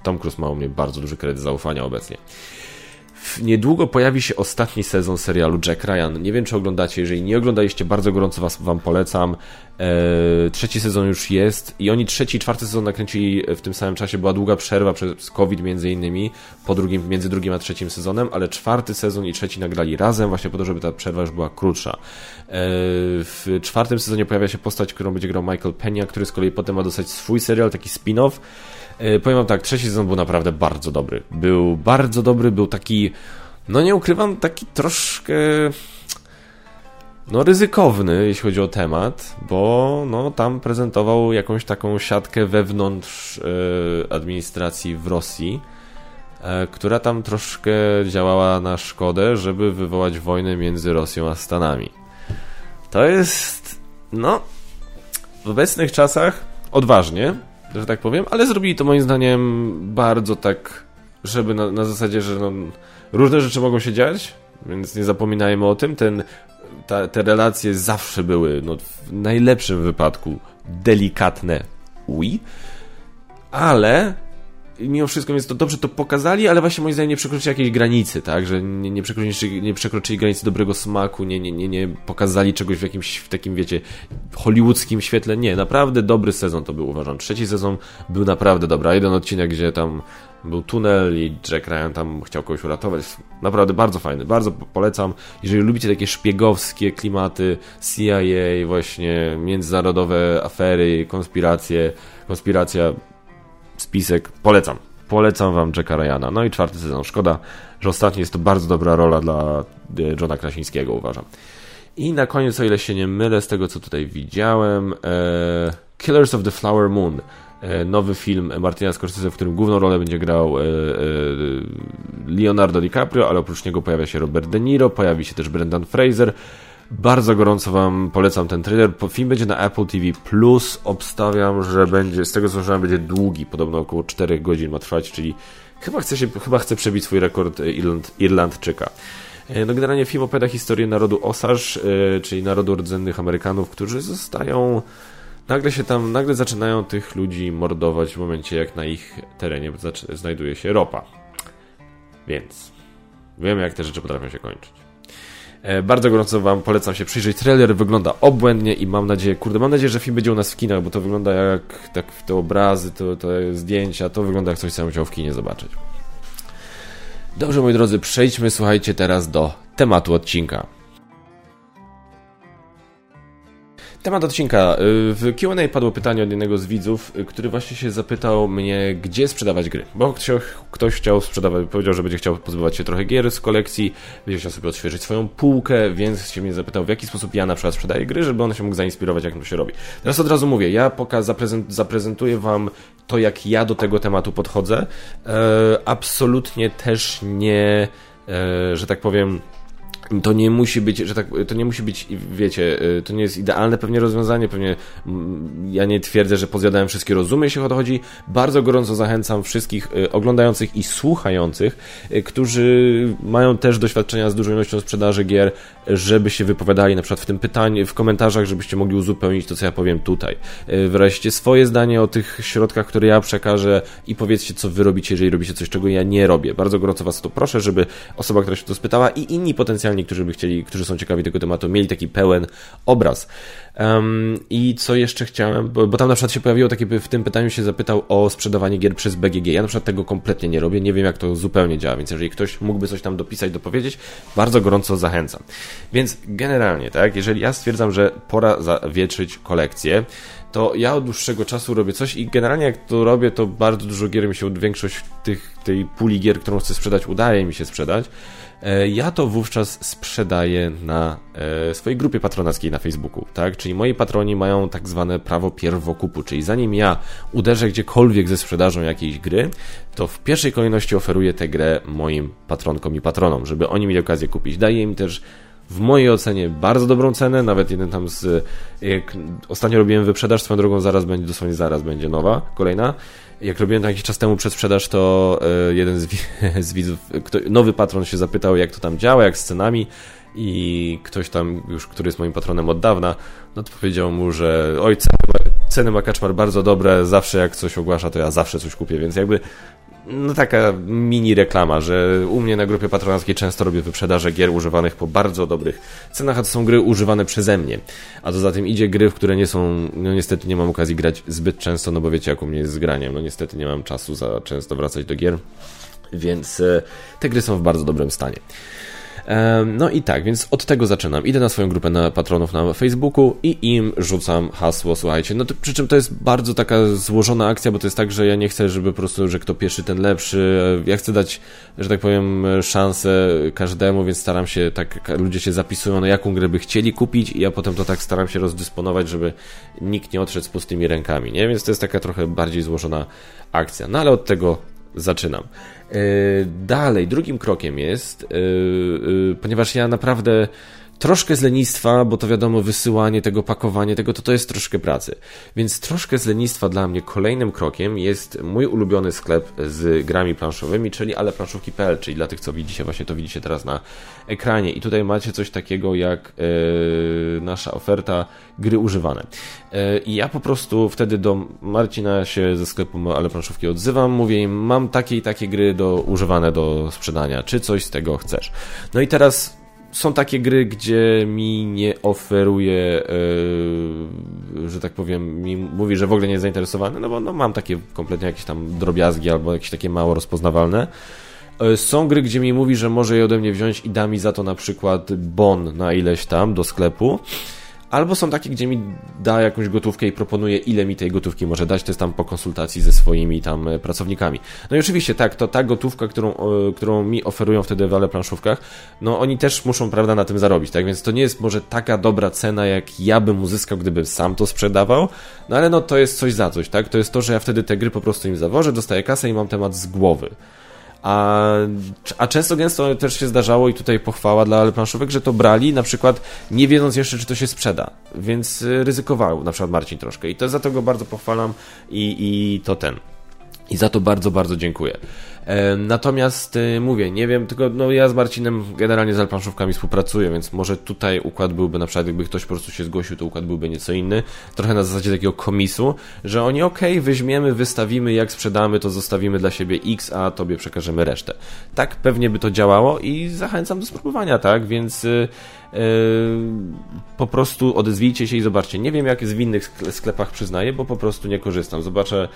Tom Cruise ma u mnie bardzo duży kredyt zaufania obecnie. Niedługo pojawi się ostatni sezon serialu Jack Ryan. Nie wiem, czy oglądacie. Jeżeli nie oglądaliście, bardzo gorąco was, wam polecam. Eee, trzeci sezon już jest i oni trzeci i czwarty sezon nakręcili w tym samym czasie. Była długa przerwa przez COVID między innymi po drugim, między drugim a trzecim sezonem, ale czwarty sezon i trzeci nagrali razem właśnie po to, żeby ta przerwa już była krótsza. Eee, w czwartym sezonie pojawia się postać, którą będzie grał Michael Pena, który z kolei potem ma dostać swój serial, taki spin-off. Eee, powiem wam tak, trzeci sezon był naprawdę bardzo dobry. Był bardzo dobry, był taki, no nie ukrywam, taki troszkę no ryzykowny, jeśli chodzi o temat, bo no, tam prezentował jakąś taką siatkę wewnątrz e, administracji w Rosji, e, która tam troszkę działała na szkodę, żeby wywołać wojnę między Rosją a Stanami. To jest, no, w obecnych czasach odważnie, że tak powiem, ale zrobili to moim zdaniem bardzo tak, żeby na, na zasadzie, że no, różne rzeczy mogą się dziać, więc nie zapominajmy o tym. Ten ta, te relacje zawsze były, no, w najlepszym wypadku, delikatne, ui, ale mimo wszystko jest to dobrze to pokazali, ale właśnie moim zdaniem nie przekroczyli jakiejś granicy, tak, że nie, nie, przekroczyli, nie przekroczyli granicy dobrego smaku, nie, nie, nie, nie pokazali czegoś w jakimś w takim, wiecie, hollywoodzkim świetle, nie, naprawdę dobry sezon to był, uważam. Trzeci sezon był naprawdę dobry, a jeden odcinek, gdzie tam był tunel i Jack Ryan tam chciał kogoś uratować. Naprawdę bardzo fajny, bardzo polecam. Jeżeli lubicie takie szpiegowskie klimaty, CIA, właśnie międzynarodowe afery, konspiracje, konspiracja, spisek, polecam. Polecam wam Jacka Ryana. No i czwarty sezon. Szkoda, że ostatni jest to bardzo dobra rola dla e, Johna Krasińskiego, uważam. I na koniec, o ile się nie mylę z tego, co tutaj widziałem, e, Killers of the Flower Moon. E, nowy film Martina Scorsese, w którym główną rolę będzie grał e, e, Leonardo DiCaprio, ale oprócz niego pojawia się Robert De Niro, pojawi się też Brendan Fraser. Bardzo gorąco Wam polecam ten trailer. Film będzie na Apple TV Plus. Obstawiam, że będzie, z tego co słyszałem, będzie długi, podobno około 4 godzin ma trwać, czyli chyba chce, się, chyba chce przebić swój rekord Irland, Irlandczyka. No generalnie film opowiada historię narodu Osage, czyli narodu rdzennych Amerykanów, którzy zostają nagle się tam, nagle zaczynają tych ludzi mordować w momencie, jak na ich terenie znajduje się ropa. Więc wiemy, jak te rzeczy potrafią się kończyć. E, bardzo gorąco Wam polecam się przyjrzeć. Trailer wygląda obłędnie i mam nadzieję, kurde, mam nadzieję, że film będzie u nas w kinach, bo to wygląda jak tak te obrazy, to, te zdjęcia, to wygląda jak coś, co bym chciał w kinie zobaczyć. Dobrze, moi drodzy, przejdźmy, słuchajcie, teraz do tematu odcinka. Temat odcinka. Y, w Q&A padło pytanie od jednego z widzów, y, który właśnie się zapytał mnie, gdzie sprzedawać gry. Bo ktoś chciał sprzedawać, powiedział, że będzie chciał pozbywać się trochę gier z kolekcji, będzie chciał sobie odświeżyć swoją półkę, więc się mnie zapytał, w jaki sposób ja na przykład sprzedaję gry, żeby on się mógł zainspirować, jak to się robi. Teraz od razu mówię, ja poka zaprezentuję Wam to, jak ja do tego tematu podchodzę. E, absolutnie też nie, e, że tak powiem to nie musi być, że tak, to nie musi być, wiecie, y, to nie jest idealne pewnie rozwiązanie, pewnie mm, ja nie twierdzę, że pozjadałem wszystkie rozumy, jeśli o to chodzi. Bardzo gorąco zachęcam wszystkich y, oglądających i słuchających, y, którzy mają też doświadczenia z dużą ilością sprzedaży gier, żeby się wypowiadali na przykład w tym pytaniu, w komentarzach, żebyście mogli uzupełnić to, co ja powiem tutaj. Wreszcie swoje zdanie o tych środkach, które ja przekażę i powiedzcie, co wy robicie, jeżeli robicie coś, czego ja nie robię. Bardzo gorąco was to proszę, żeby osoba, która się to spytała i inni potencjalni potencjalni, którzy by chcieli, którzy są ciekawi tego tematu, mieli taki pełen obraz. Um, I co jeszcze chciałem, bo, bo, tam na przykład się pojawiło takie, w tym pytaniu się zapytał o sprzedawanie gier przez BGG. Ja na przykład tego kompletnie nie robię, nie wiem jak to zupełnie działa, więc jeżeli ktoś mógłby coś tam dopisać, dopowiedzieć, bardzo gorąco zachęcam. Więc generalnie, tak, jeżeli ja stwierdzam, że pora zawietrzyć kolekcję, to ja od dłuższego czasu robię coś i generalnie jak to robię, to bardzo dużo gier mi się, większość tych, tej puli gier, którą chcę sprzedać, udaje mi się sprzedać. E, ja to wówczas sprzedaję na e, swojej grupie patronackiej na Facebooku, tak? Czyli moi patroni mają tak zwane prawo pierwokupu, czyli zanim ja uderzę gdziekolwiek ze sprzedażą jakiejś gry, to w pierwszej kolejności oferuję tę grę moim patronkom i patronom, żeby oni mieli okazję kupić. Daję im też w mojej ocenie bardzo dobrą cenę, nawet jeden tam z... Ostatnio robiłem wyprzedaż, swoją drogą zaraz będzie, dosłownie zaraz będzie nowa, kolejna. Jak robiłem to jakiś czas temu przedsprzedaż, to e, jeden z, z widzów, kto, nowy patron się zapytał, jak to tam działa, jak z cenami i ktoś tam już, który jest moim patronem od dawna, no to powiedział mu, że oj, ceny, ceny ma Kaczmar bardzo dobre, zawsze jak coś ogłasza, to ja zawsze coś kupię, więc jakby no taka mini reklama, że u mnie na grupie patronackiej często robię wyprzedaże gier używanych po bardzo dobrych cenach, a to są gry używane przeze mnie. A to za tym idzie gry, w które nie są, no niestety nie mam okazji grać zbyt często, no bo wiecie jak u mnie jest z graniem, no niestety nie mam czasu za często wracać do gier, więc e, te gry są w bardzo dobrym stanie. No i tak, więc od tego zaczynam. Idę na swoją grupę na patronów na Facebooku i im rzucam hasło, słuchajcie. No to, przy czym to jest bardzo taka złożona akcja, bo to jest tak, że ja nie chcę, żeby po prostu, że kto pierwszy, ten lepszy. Ja chcę dać, że tak powiem, szansę każdemu, więc staram się, tak ludzie się zapisują na jaką grę by chcieli kupić i ja potem to tak staram się rozdysponować, żeby nikt nie odszedł z pustymi rękami, nie? Więc to jest taka trochę bardziej złożona akcja. No ale od tego zaczynam. E, dalej, drugim krokiem jest, e, e, ponieważ ja naprawdę troszkę z lenistwa, bo to wiadomo, wysyłanie tego, pakowanie tego, to to jest troszkę pracy. Więc troszkę z lenistwa dla mnie kolejnym krokiem jest mój ulubiony sklep z grami planszowymi, czyli aleplanszówki.pl, czyli dla tych, co widzicie, właśnie to widzicie teraz na ekranie. I tutaj macie coś takiego jak yy, nasza oferta gry używane. Yy, I ja po prostu wtedy do Marcina się ze sklepu Ale odzywam, mówię im, mam takie i takie gry do, używane do sprzedania, czy coś z tego chcesz. No i teraz są takie gry, gdzie mi nie oferuje, yy, że tak powiem, mi mówi, że w ogóle nie jest zainteresowany, no bo no, mam takie kompletnie jakieś tam drobiazgi albo jakieś takie mało rozpoznawalne. Yy, są gry, gdzie mi mówi, że może je ode mnie wziąć i da mi za to na przykład bon na ileś tam do sklepu. Albo są takie, gdzie mi da jakąś gotówkę i proponuje, ile mi tej gotówki może dać, to jest tam po konsultacji ze swoimi tam e, pracownikami. No i oczywiście tak, to ta gotówka, którą, którą mi oferują wtedy w planszówkach, no oni też muszą, prawda, na tym zarobić, tak? Więc to nie jest może taka dobra cena, jak ja bym uzyskał, gdybym sam to sprzedawał, no ale no to jest coś za coś, tak? To jest to, że ja wtedy te gry po prostu im zawożę, dostaję kasę i mam temat z głowy. A, a często gęsto też się zdarzało i tutaj pochwała dla planszówek, że to brali na przykład nie wiedząc jeszcze, czy to się sprzeda, więc y, ryzykował na przykład Marcin troszkę i to za to go bardzo pochwalam i, i to ten. I za to bardzo, bardzo dziękuję. E, natomiast e, mówię, nie wiem, tylko no ja z Marcinem generalnie z alpanszówkami współpracuję, więc może tutaj układ byłby na przykład, jakby ktoś po prostu się zgłosił, to układ byłby nieco inny. Trochę na zasadzie takiego komisu, że oni ok, weźmiemy, wystawimy, jak sprzedamy, to zostawimy dla siebie X, a tobie przekażemy resztę. Tak pewnie by to działało i zachęcam do spróbowania, tak? Więc yy, po prostu odezwijcie się i zobaczcie. Nie wiem, jak jest w innych sklepach przyznaję, bo po prostu nie korzystam. Zobaczę,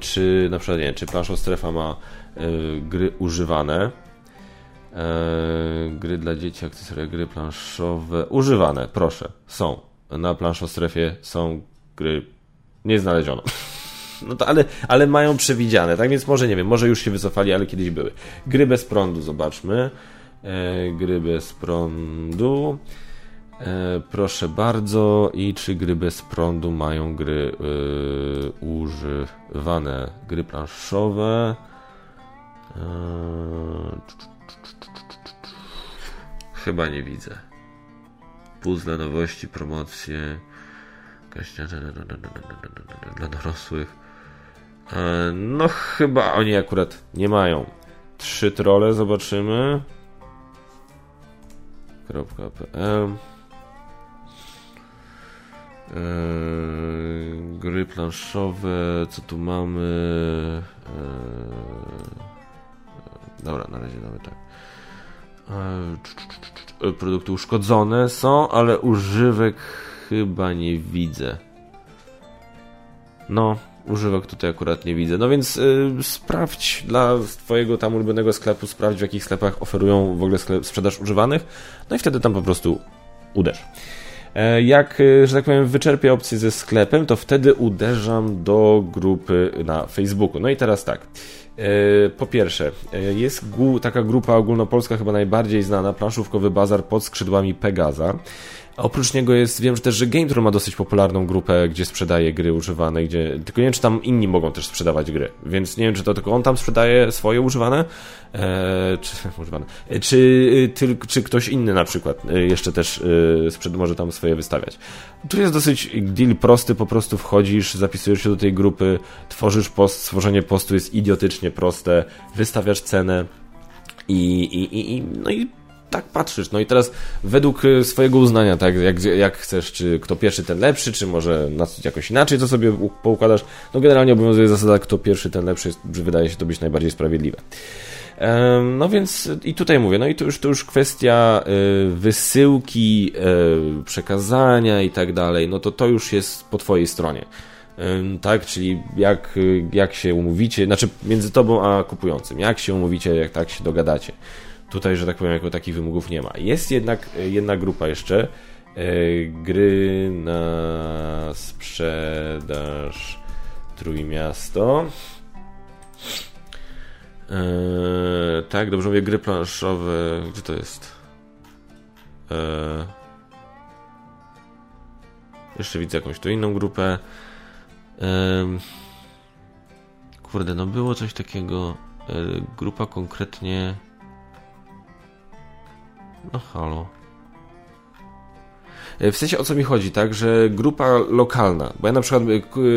czy na przykład, nie czy planszo strefa ma E, gry używane. E, gry dla dzieci, akcesoria, gry planszowe. Używane, proszę, są. Na planszostrefie są gry. Nie znaleziono. No to ale, ale mają przewidziane, tak więc może nie wiem, może już się wycofali, ale kiedyś były. Gry bez prądu, zobaczmy. E, gry bez prądu. E, proszę bardzo. I czy gry bez prądu mają gry e, używane? Gry planszowe. Eee, chyba nie widzę. Puzzle, nowości, promocje. Dla dorosłych. Eee, no chyba oni akurat nie mają. Trzy trole zobaczymy. .pl eee, Gry planszowe, co tu mamy? Dobra, na razie mamy tak. E, produkty uszkodzone są, ale używek chyba nie widzę. No, używek tutaj akurat nie widzę. No więc y, sprawdź dla Twojego tam ulubionego sklepu, sprawdź w jakich sklepach oferują w ogóle sklep, sprzedaż używanych, no i wtedy tam po prostu uderz. E, jak, y, że tak powiem, wyczerpię opcję ze sklepem, to wtedy uderzam do grupy na Facebooku. No i teraz tak. E, po pierwsze, e, jest taka grupa ogólnopolska, chyba najbardziej znana, planszówkowy bazar pod skrzydłami Pegaza. Oprócz niego jest, wiem że też, że GameTron ma dosyć popularną grupę, gdzie sprzedaje gry używane, gdzie, tylko nie wiem, czy tam inni mogą też sprzedawać gry, więc nie wiem, czy to tylko on tam sprzedaje swoje używane, e, czy, używane, e, czy, y, ty, czy ktoś inny na przykład y, jeszcze też e, sprzed, może tam swoje wystawiać. Tu jest dosyć deal prosty, po prostu wchodzisz, zapisujesz się do tej grupy, tworzysz post, stworzenie postu jest idiotycznie proste, wystawiasz cenę i, i, i, no i tak patrzysz. No i teraz według y, swojego uznania, tak, jak, jak chcesz, czy kto pierwszy, ten lepszy, czy może jakoś inaczej to sobie poukładasz. No generalnie obowiązuje zasada, kto pierwszy, ten lepszy, wydaje się to być najbardziej sprawiedliwe. No więc i tutaj mówię, no i to już, to już kwestia y, wysyłki, y, przekazania i tak dalej, no to to już jest po twojej stronie. Tak, czyli jak, jak się umówicie, znaczy między tobą a kupującym, jak się umówicie, jak tak się dogadacie. Tutaj, że tak powiem, jako takich wymogów nie ma. Jest jednak e, jedna grupa jeszcze. E, gry na sprzedaż Trójmiasto. Eee, tak, dobrze mówię, gry planszowe. Gdzie to jest? Eee, jeszcze widzę jakąś tu inną grupę. Eee, kurde, no było coś takiego. grupa konkretnie. No halo. E, w sensie o co mi chodzi, tak, że grupa lokalna, bo ja na przykład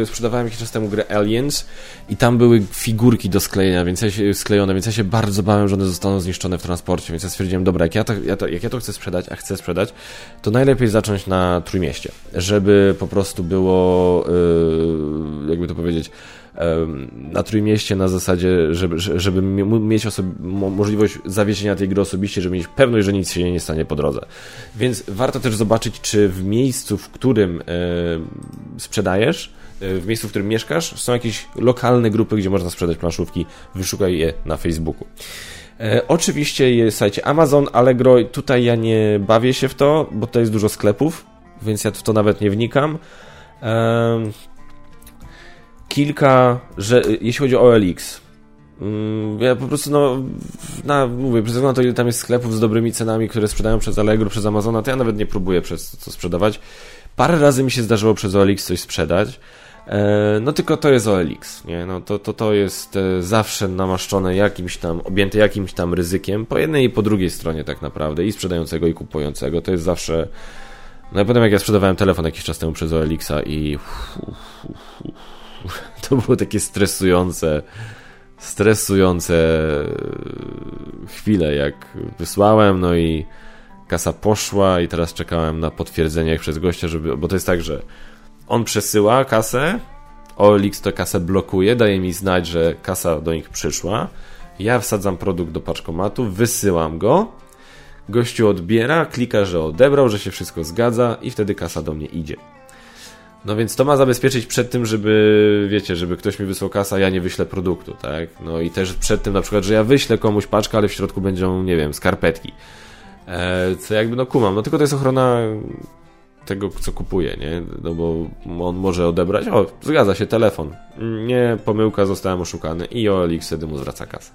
e, sprzedawałem jakiś czas temu grę Aliens i tam były figurki do sklejenia, więc ja się sklejone, więc ja się bardzo bałem, że one zostaną zniszczone w transporcie, więc ja stwierdziłem, dobra, jak ja to, ja to, jak ja to chcę sprzedać, a chcę sprzedać, to najlepiej zacząć na Trójmieście, żeby po prostu było, yy, jakby to powiedzieć, na Trójmieście na zasadzie, żeby, żeby mieć możliwość zawiezienia tej gry osobiście, żeby mieć pewność, że nic się nie stanie po drodze. Więc warto też zobaczyć, czy w miejscu, w którym sprzedajesz, e, w miejscu, w którym mieszkasz, są jakieś lokalne grupy, gdzie można sprzedać planszówki, wyszukaj je na Facebooku. E, oczywiście jest sajcie Amazon, Allegro, tutaj ja nie bawię się w to, bo to jest dużo sklepów, więc ja w to nawet nie wnikam. Kilka, że jeśli chodzi o OLX, mm, ja po prostu, no, na, mówię, przez to, ile tam jest sklepów z dobrymi cenami, które sprzedają przez Allegro, przez Amazona, to ja nawet nie próbuję przez to sprzedawać. Parę razy mi się zdarzyło przez OLX coś sprzedać, e, no tylko to jest OLX, nie? No to, to, to jest e, zawsze namaszczone jakimś tam, objęte jakimś tam ryzykiem, po jednej i po drugiej stronie tak naprawdę, i sprzedającego i kupującego, to jest zawsze... No i potem jak ja sprzedawałem telefon jakiś czas temu przez OLX-a i... Uf, uf, uf to było takie stresujące, stresujące chwile, jak wysłałem, no i kasa poszła i teraz czekałem na potwierdzenie przez gościa, żeby, bo to jest tak, że on przesyła kasę, OLX to kasę blokuje, daje mi znać, że kasa do nich przyszła, ja wsadzam produkt do paczkomatu, wysyłam go, gościu odbiera, klika, że odebrał, że się wszystko zgadza i wtedy kasa do mnie idzie. No więc to ma zabezpieczyć przed tym, żeby, wiecie, żeby ktoś mi wysłał kasa, a ja nie wyślę produktu, tak? No i też przed tym na przykład, że ja wyślę komuś paczkę, ale w środku będą, nie wiem, skarpetki. E, co jakby, no kumam, no tylko to jest ochrona tego, co kupuje, nie? No bo on może odebrać, o, zgadza się, telefon. Nie, pomyłka, zostałem oszukany i OLX wtedy mu zwraca kasę.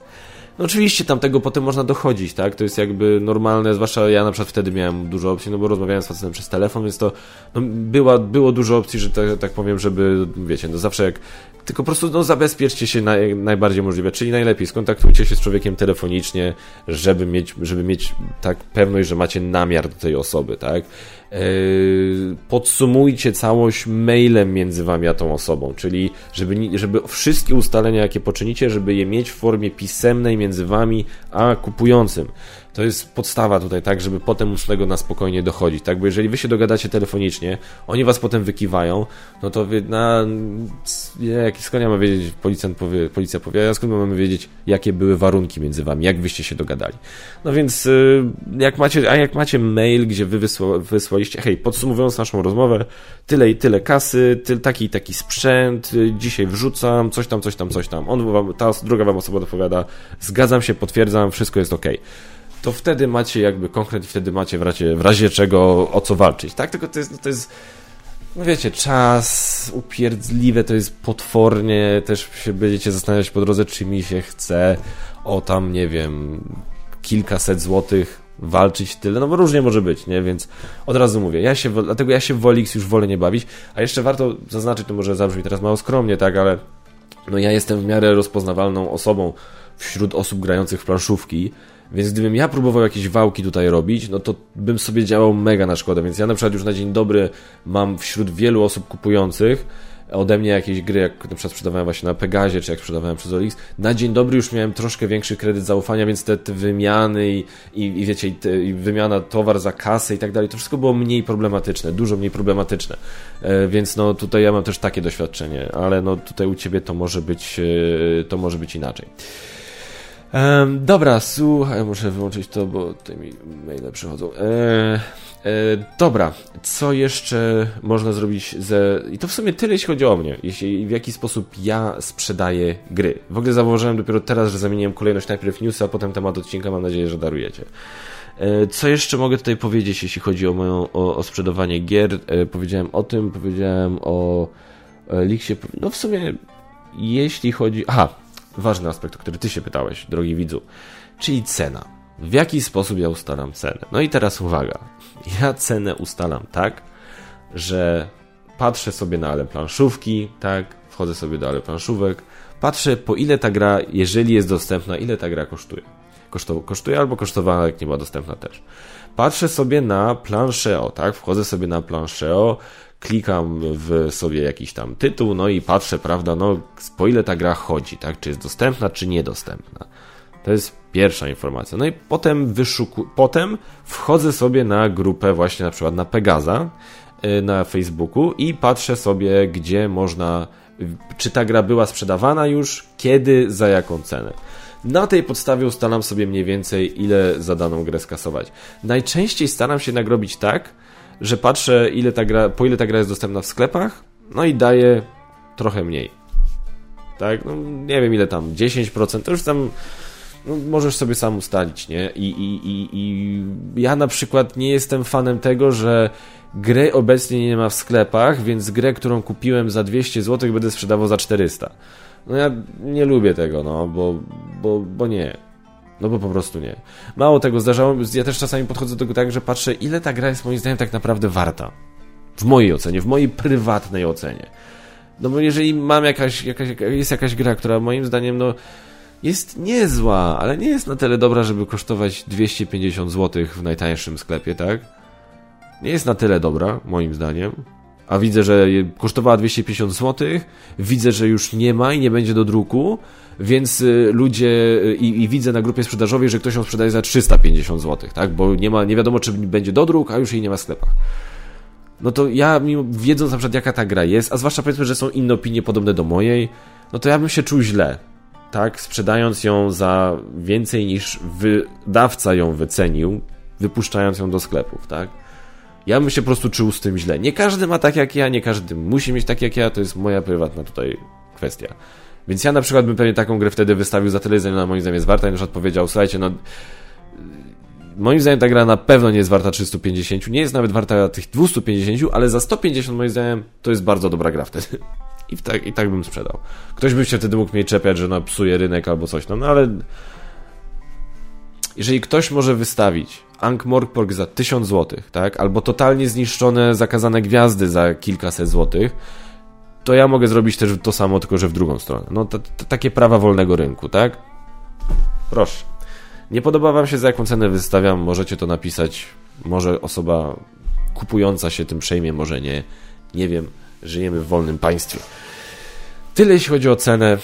No oczywiście tam tego potem można dochodzić, tak? To jest jakby normalne, zwłaszcza ja na przykład wtedy miałem dużo opcji, no bo rozmawiałem z facetem przez telefon, więc to no, była, było dużo opcji, że tak, tak powiem, żeby, wiecie, no zawsze jak tylko po prostu no, zabezpieczcie się naj, najbardziej możliwe, czyli najlepiej skontaktujcie się z człowiekiem telefonicznie, żeby mieć, żeby mieć tak pewność, że macie namiar do tej osoby, tak? Yy, podsumujcie całość mailem między wami a tą osobą, czyli żeby, żeby wszystkie ustalenia, jakie poczynicie, żeby je mieć w formie pisemnej między wami a kupującym. To jest podstawa tutaj, tak, żeby potem móc tego na spokojnie dochodzić, tak, bo jeżeli wy się dogadacie telefonicznie, oni was potem wykiwają, no to na, jak, skąd ja mam wiedzieć, policjant powie, policja powie, a skąd mamy wiedzieć, jakie były warunki między wami, jak wyście się dogadali. No więc, y, jak macie, a jak macie mail, gdzie wy wysła, wysłaliście, hej, podsumowując naszą rozmowę, tyle i tyle kasy, tyle, taki i taki sprzęt, y, dzisiaj wrzucam, coś tam, coś tam, coś tam. On wam, ta druga wam osoba odpowiada, zgadzam się, potwierdzam, wszystko jest ok to wtedy macie jakby konkret i wtedy macie w razie, w razie czego o co walczyć, tak? Tylko to jest, to jest no wiecie, czas upierdliwe to jest potwornie, też się będziecie zastanawiać po drodze, czy mi się chce o tam, nie wiem, kilkaset złotych walczyć tyle, no bo różnie może być, nie, więc od razu mówię, ja się, dlatego ja się w Olix już wolę nie bawić, a jeszcze warto zaznaczyć, to może zabrzmi teraz mało skromnie, tak, ale no ja jestem w miarę rozpoznawalną osobą wśród osób grających w planszówki, więc gdybym ja próbował jakieś wałki tutaj robić, no to bym sobie działał mega na szkodę. Więc ja na przykład już na dzień dobry mam wśród wielu osób kupujących ode mnie jakieś gry, jak na przykład sprzedawałem właśnie na Pegazie, czy jak sprzedawałem przez Olix, na dzień dobry już miałem troszkę większy kredyt zaufania, więc te, te wymiany i, i, i wiecie, i, te, i, wymiana towar za kasę i tak dalej, to wszystko było mniej problematyczne, dużo mniej problematyczne. E, więc no tutaj ja mam też takie doświadczenie, ale no tutaj u Ciebie to może być, e, to może być inaczej. Dobra, słuchaj, muszę wyłączyć to, bo tutaj mi maile przychodzą. E, e, dobra, co jeszcze można zrobić ze... I to w sumie tyle, jeśli chodzi o mnie, jeśli, w jaki sposób ja sprzedaję gry. W ogóle zauważyłem dopiero teraz, że zamieniłem kolejność najpierw newsa, potem temat odcinka, mam nadzieję, że darujecie. E, co jeszcze mogę tutaj powiedzieć, jeśli chodzi o moją o, o sprzedawanie gier? E, powiedziałem o tym, powiedziałem o Liksie. No w sumie, jeśli chodzi... Aha, ważny aspekt, o który ty się pytałeś, drogi widzu, czyli cena. W jaki sposób ja ustalam cenę? No i teraz uwaga. Ja cenę ustalam tak, że patrzę sobie na ale planszówki, tak, wchodzę sobie do ale planszówek, patrzę po ile ta gra, jeżeli jest dostępna, ile ta gra kosztuje. kosztuje albo kosztowała, jak nie była dostępna też. Patrzę sobie na planszeo, tak, wchodzę sobie na planszeo, klikam w sobie jakiś tam tytuł, no i patrzę, prawda, no po ile ta gra chodzi, tak, czy jest dostępna, czy niedostępna. To jest pierwsza informacja. No i potem wyszuku... potem wchodzę sobie na grupę właśnie na przykład na Pegaza y, na Facebooku i patrzę sobie, gdzie można, czy ta gra była sprzedawana już, kiedy, za jaką cenę. Na tej podstawie ustalam sobie mniej więcej, ile za daną grę skasować. Najczęściej staram się nagrobić tak, że patrzę, ile ta gra, po ile ta gra jest dostępna w sklepach, no i daję trochę mniej. Tak? No, nie wiem ile tam, 10%, to już tam no, możesz sobie sam ustalić, nie? I, i, i, I ja na przykład nie jestem fanem tego, że gry obecnie nie ma w sklepach, więc grę, którą kupiłem za 200 zł będę sprzedawał za 400. No ja nie lubię tego, no, bo, bo, bo nie. No bo po prostu nie. Mało tego, zdarzało ja też czasami podchodzę do tego tak, że patrzę, ile ta gra jest moim zdaniem tak naprawdę warta. W mojej ocenie, w mojej prywatnej ocenie. No bo jeżeli mam jakaś, jakaś jest jakaś gra, która moim zdaniem, no jest niezła, ale nie jest na tyle dobra, żeby kosztować 250 zł w najtańszym sklepie, tak? Nie jest na tyle dobra, moim zdaniem. a widzę, że kosztowała 250 zł, widzę, że już nie ma i nie będzie do druku, więc y, ludzie y, i, i, widzę na grupie sprzedażowej, że ktoś ją sprzedaje za 350 zł, tak? Bo nie ma, nie wiadomo, czy będzie dodruk, a już jej nie ma w sklepach. No to ja, mimo, wiedząc na przykład jaka ta gra jest, a zwłaszcza powiedzmy, że są inne opinie podobne do mojej, no to ja bym się czuł źle, tak? Sprzedając ją za więcej niż wydawca ją wycenił, wypuszczając ją do sklepów, tak? Ja bym się po prostu czuł z tym źle. Nie każdy ma tak jak ja, nie każdy musi mieć tak jak ja, to jest moja prywatna tutaj kwestia. Więc ja na przykład bym pewnie taką grę wtedy wystawił za tyle, ile na moim zdaniem jest warta i na przykład powiedział, słuchajcie, no moim zdaniem ta gra na pewno nie jest warta 350, nie jest nawet warta tych 250, ale za 150 moim zdaniem to jest bardzo dobra gra wtedy. I tak, i tak bym sprzedał. Ktoś by się wtedy mógł mnie czepiać, że no psuje rynek albo coś, no, no ale jeżeli ktoś może wystawić Ankh-Morpork za 1000 zł, tak, albo totalnie zniszczone, zakazane gwiazdy za kilkaset złotych, to ja mogę zrobić też to samo, tylko że w drugą stronę. No, to, to, takie prawa wolnego rynku, tak? Proszę. Nie podoba Wam się, za jaką cenę wystawiam, możecie to napisać. Może osoba kupująca się tym przejmie, może nie. Nie wiem. Żyjemy w wolnym państwie. Tyle jeśli chodzi o cenę,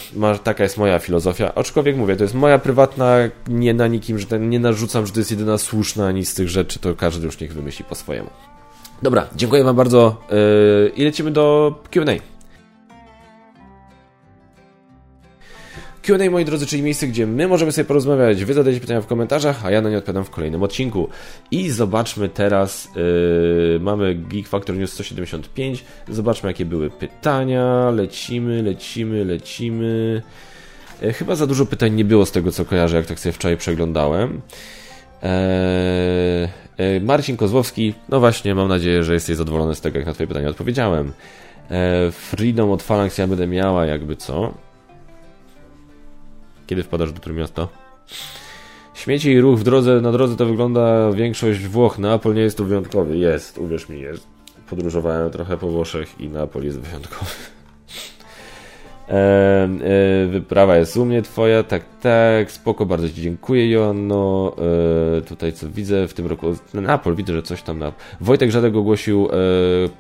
taka jest moja filozofia. Aczkolwiek mówię, to jest moja prywatna, nie na nikim, że nie narzucam, że to jest jedyna słuszna ani z tych rzeczy, to każdy już niech wymyśli po swojemu. Dobra, dziękuję Wam bardzo yy, i lecimy do QA. Q&A, moi drodzy, czyli miejsce, gdzie my możemy sobie porozmawiać, wy zadajecie pytania w komentarzach, a ja na nie odpowiadam w kolejnym odcinku. I zobaczmy teraz, yy, mamy Geek Factor News 175, zobaczmy jakie były pytania, lecimy, lecimy, lecimy. Yy, chyba za dużo pytań nie było z tego, co kojarzę, jak tak sobie wczoraj przeglądałem. Yy, yy Marcin Kozłowski, no właśnie, mam nadzieję, że jesteś zadowolony z tego, jak na twoje pytania odpowiedziałem. Yy, Freedom od Phalanx ja będę miała, jakby co. Kiedy wpadasz do Trójmiasta? Śmieci i ruch w drodze, na drodze to wygląda większość Włoch. Neapol nie jest tu wyjątkowy. Jest, uwierz mi, jest. Podróżowałem trochę po Włoszech i Neapol jest wyjątkowy. E, e, wyprawa jest u mnie twoja, tak, tak, spoko, bardzo ci dziękuję Joanno, e, tutaj co widzę w tym roku, Neapol, widzę, że coś tam na... Wojtek Żadek ogłosił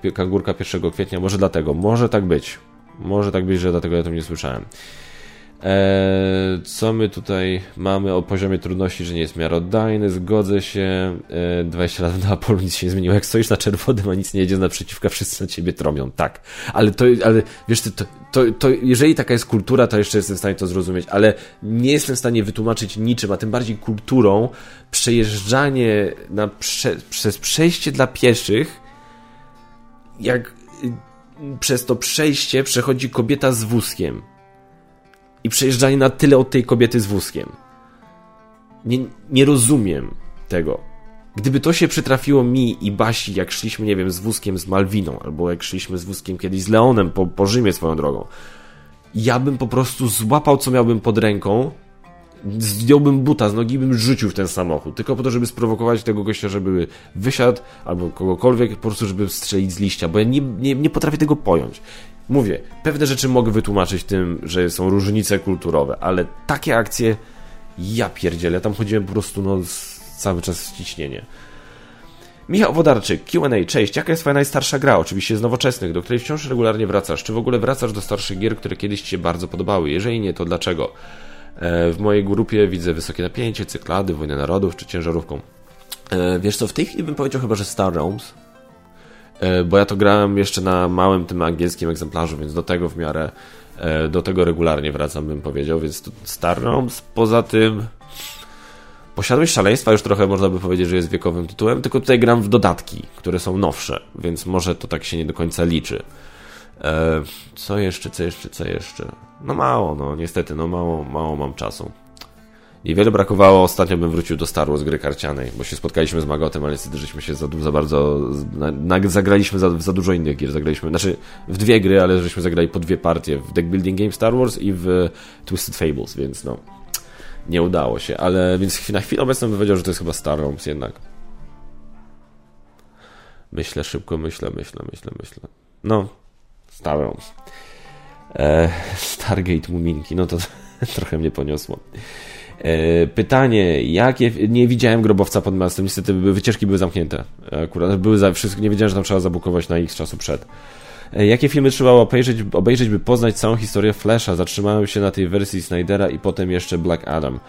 e, Kangurka 1 kwietnia, może dlatego, może tak być, może tak być, że dlatego ja to nie słyszałem. E, co my tutaj mamy o poziomie trudności, że nie jest miarodajny, zgodzę się. 20 e, lat na polu nic się nie zmieniło. Jak stoisz na czerwonym, a nic nie jedzie naprzeciwka, wszyscy na ciebie tromią. Tak. Ale to, ale wiesz, to, to, to jeżeli taka jest kultura, to jeszcze jestem w stanie to zrozumieć, ale nie jestem w stanie wytłumaczyć niczym, a tym bardziej kulturą przejeżdżanie na prze, przez przejście dla pieszych, jak przez to przejście przechodzi kobieta z wózkiem i przejeżdżanie na tyle od tej kobiety z wózkiem. Nie, nie rozumiem tego. Gdyby to się przytrafiło mi i Basi, jak szliśmy, nie wiem, z wózkiem z Malwiną, albo jak szliśmy z wózkiem kiedyś z Leonem po, po Rzymie swoją drogą, ja bym po prostu złapał, co miałbym pod ręką, zdjąłbym buta z nogi i bym rzucił w ten samochód, tylko po to, żeby sprowokować tego gościa, żeby wysiadł, albo kogokolwiek, po prostu, żeby strzelić z liścia, bo ja nie, nie, nie potrafię tego pojąć. Mówię, pewne rzeczy mogę wytłumaczyć tym, że są różnice kulturowe, ale takie akcje, ja pierdzielę, tam chodziłem po prostu no, cały czas w ciśnienie. Michał Wodarczyk, Q&A, cześć, jaka jest twoja najstarsza gra, oczywiście z nowoczesnych, do której wciąż regularnie wracasz? Czy w ogóle wracasz do starszych gier, które kiedyś Ci się bardzo podobały? Jeżeli nie, to dlaczego? E, w mojej grupie widzę wysokie napięcie, cyklady, wojnę narodów czy ciężarówką. E, wiesz co, w tej chwili bym powiedział chyba, że Star Realms, bo ja to grałem jeszcze na małym tym angielskim egzemplarzu, więc do tego w miarę, e, do tego regularnie wracam, bym powiedział, więc Star Realms, poza tym Posiadłość Szaleństwa już trochę można by powiedzieć, że jest wiekowym tytułem, tylko tutaj gram w dodatki, które są nowsze, więc może to tak się nie do końca liczy. E, co jeszcze, co jeszcze, co jeszcze? No mało, no niestety, no mało, mało mam czasu. Niewiele brakowało, ostatnio bym wrócił do Star Wars gry karcianej, bo się spotkaliśmy z Magotem, ale niestety żeśmy się za, za bardzo... Na, na, zagraliśmy za, za dużo innych gier, zagraliśmy, znaczy w dwie gry, ale żeśmy zagrali po dwie partie, w Deck Building Game Star Wars i w Twisted Fables, więc no, nie udało się, ale więc na chwilę obecną bym powiedział, że to jest chyba Star Wars jednak. Myślę szybko, myślę, myślę, myślę, myślę. No, Star Wars. E, Stargate Muminki, no to trochę mnie poniosło. E, pytanie, jakie. Nie widziałem grobowca pod miastem, niestety wycieczki były zamknięte. Akurat były za, wszystko, nie wiedziałem, że tam trzeba zabukować na x czasu przed. E, jakie filmy trzeba obejrzeć, obejrzeć, by poznać całą historię Flasha? Zatrzymałem się na tej wersji Snydera i potem jeszcze Black Adam.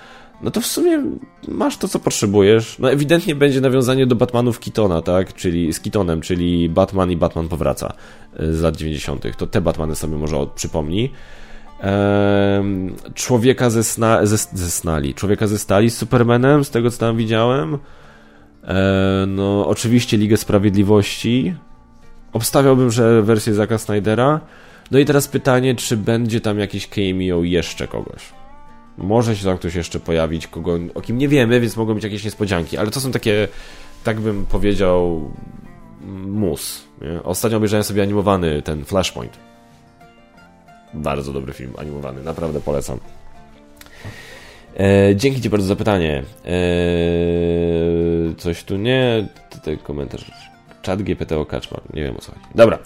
No to w sumie masz to, co potrzebujesz. No ewidentnie będzie nawiązanie do Batmanów Kitona, tak? Czyli z Kitonem, czyli Batman i Batman powraca e, z lat 90. To te Batmany sobie może przypomni. Człowieka ze, sna, ze, ze snali. Człowieka ze stali z Supermanem, z tego co tam widziałem. No, oczywiście Ligę Sprawiedliwości. Obstawiałbym, że wersję Zaka Snydera. No i teraz pytanie, czy będzie tam jakiś cameo jeszcze kogoś. Może się tam ktoś jeszcze pojawić, kogo, o kim nie wiemy, więc mogą być jakieś niespodzianki, ale to są takie, tak bym powiedział, mus. Nie? Ostatnio obejrzałem sobie animowany ten Flashpoint. Bardzo dobry film animowany, naprawdę polecam. E, dzięki Ci bardzo za pytanie. E, coś tu nie. Tutaj komentarz. Czat GPT o Kaczmar. Nie wiem o co chodzi. Dobra.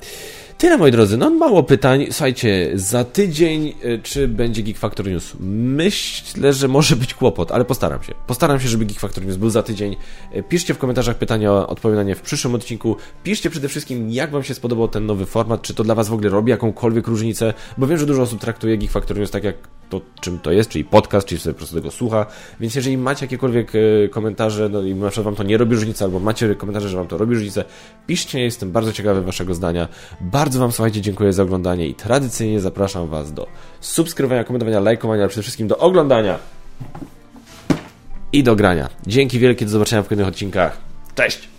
Tyle moi drodzy, no mało pytań. Słuchajcie, za tydzień y, czy będzie Geek Factor News? Myślę, że może być kłopot, ale postaram się. Postaram się, żeby Geek Factor News był za tydzień. Y, piszcie w komentarzach pytania, odpowiem na nie w przyszłym odcinku. Piszcie przede wszystkim, jak Wam się spodobał ten nowy format, czy to dla Was w ogóle robi jakąkolwiek różnicę, bo wiem, że dużo osób traktuje Geek Factor News tak jak to, czym to jest, czyli podcast, czyli sobie po prostu tego słucha. Więc jeżeli macie jakiekolwiek y, komentarze, no i na przykład Wam to nie robi różnicy, albo macie komentarze, że Wam to robi różnicę, piszcie, jestem bardzo ciekawy Waszego zdania. Bardzo Wam, słuchajcie, dziękuję za oglądanie i tradycyjnie zapraszam Was do subskrybowania, komentowania, lajkowania, ale przede wszystkim do oglądania i do grania. Dzięki wielkie, do zobaczenia w kolejnych odcinkach. Cześć!